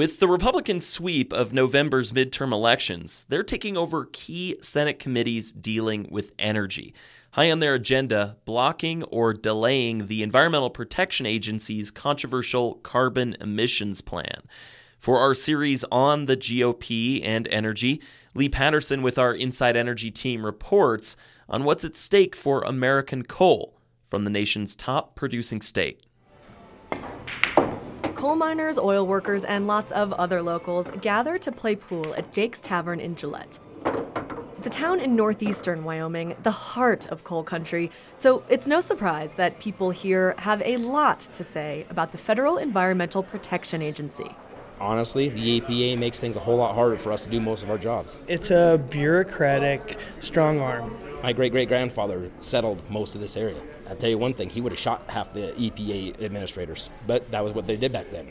With the Republican sweep of November's midterm elections, they're taking over key Senate committees dealing with energy. High on their agenda, blocking or delaying the Environmental Protection Agency's controversial carbon emissions plan. For our series on the GOP and energy, Leigh Paterson with our Inside Energy team reports on what's at stake for American coal from the nation's top producing state. Coal miners, oil workers, and lots of other locals gather to play pool at Jake's Tavern in Gillette. It's a town in northeastern Wyoming, the heart of coal country, so it's no surprise that people here have a lot to say about the Federal Environmental Protection Agency. Honestly, the EPA makes things a whole lot harder for us to do most of our jobs. It's a bureaucratic strong arm. My great great grandfather settled most of this area. I'll tell you one thing, he would have shot half the EPA administrators, but that was what they did back then.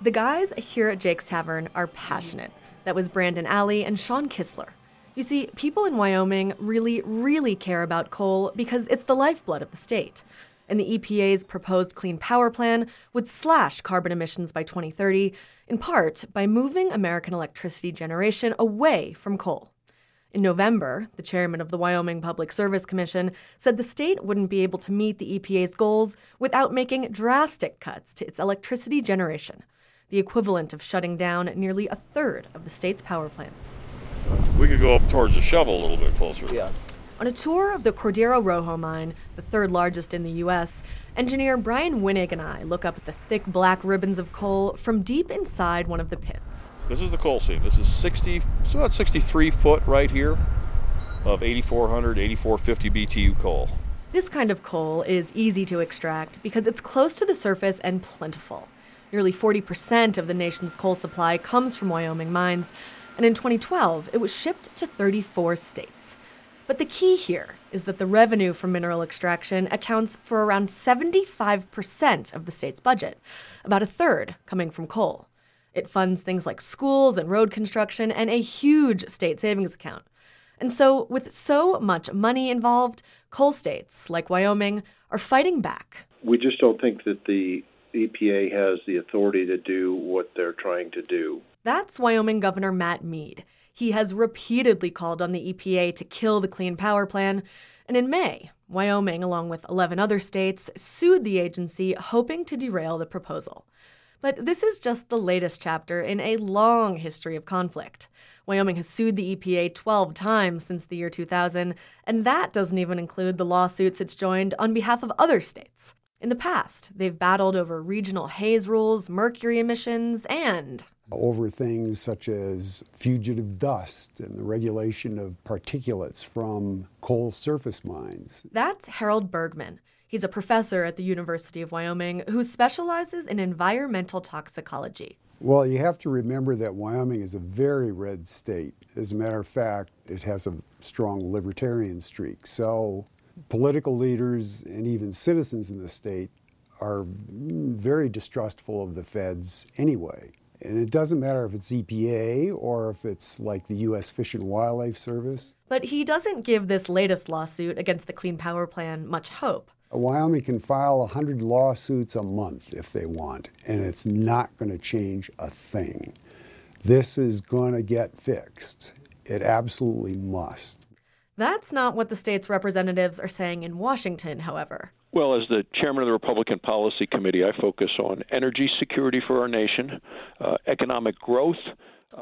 The guys here at Jake's Tavern are passionate. That was Brandon Alley and Sean Kistler. You see, people in Wyoming really, really care about coal because it's the lifeblood of the state. And the EPA's proposed Clean Power Plan would slash carbon emissions by 2030, in part by moving American electricity generation away from coal. In November, the chairman of the Wyoming Public Service Commission said the state wouldn't be able to meet the EPA's goals without making drastic cuts to its electricity generation, the equivalent of shutting down nearly a third of the state's power plants. We could go up towards the shovel a little bit closer. Yeah. On a tour of the Cordero Rojo mine, the third largest in the U.S., engineer Brian Winnig and I look up at the thick black ribbons of coal from deep inside one of the pits. This is the coal seam. This is 60, it's about 63 foot right here of 8400, 8450 BTU coal. This kind of coal is easy to extract because it's close to the surface and plentiful. Nearly 40% of the nation's coal supply comes from Wyoming mines, and in 2012, it was shipped to 34 states. But the key here is that the revenue from mineral extraction accounts for around 75% of the state's budget, about a third coming from coal. It funds things like schools and road construction and a huge state savings account. And so, with so much money involved, coal states like Wyoming are fighting back. We just don't think that the EPA has the authority to do what they're trying to do. That's Wyoming Governor Matt Mead. He has repeatedly called on the EPA to kill the Clean Power Plan. And in May, Wyoming, along with 11 other states, sued the agency, hoping to derail the proposal. But this is just the latest chapter in a long history of conflict. Wyoming has sued the EPA 12 times since the year 2000, and that doesn't even include the lawsuits it's joined on behalf of other states. In the past, they've battled over regional haze rules, mercury emissions, and over things such as fugitive dust and the regulation of particulates from coal surface mines. That's Harold Bergman. He's a professor at the University of Wyoming who specializes in environmental toxicology. Well, you have to remember that Wyoming is a very red state. As a matter of fact, it has a strong libertarian streak. So, political leaders and even citizens in the state are very distrustful of the feds anyway. And it doesn't matter if it's EPA or if it's like the U.S. Fish and Wildlife Service. But he doesn't give this latest lawsuit against the Clean Power Plan much hope. Wyoming can file 100 lawsuits a month if they want, and it's not going to change a thing. This is going to get fixed. It absolutely must. That's not what the state's representatives are saying in Washington, however. Well, as the chairman of the Republican Policy Committee, I focus on energy security for our nation, uh, economic growth.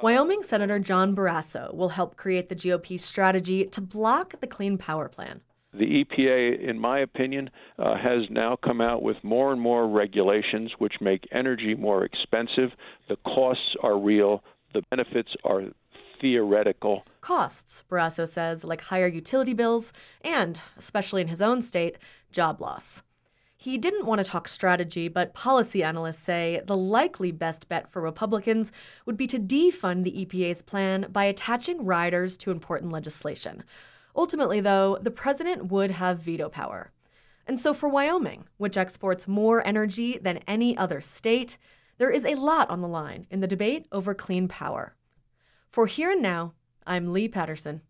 Wyoming Senator John Barrasso will help create the GOP strategy to block the Clean Power Plan. The EPA, in my opinion, uh, has now come out with more and more regulations which make energy more expensive. The costs are real, the benefits are theoretical. Costs, Barrasso says, like higher utility bills and, especially in his own state, job loss. He didn't want to talk strategy, but policy analysts say the likely best bet for Republicans would be to defund the EPA's plan by attaching riders to important legislation. Ultimately, though, the president would have veto power. And so for Wyoming, which exports more energy than any other state, there is a lot on the line in the debate over clean power. For Here and Now, I'm Leigh Paterson.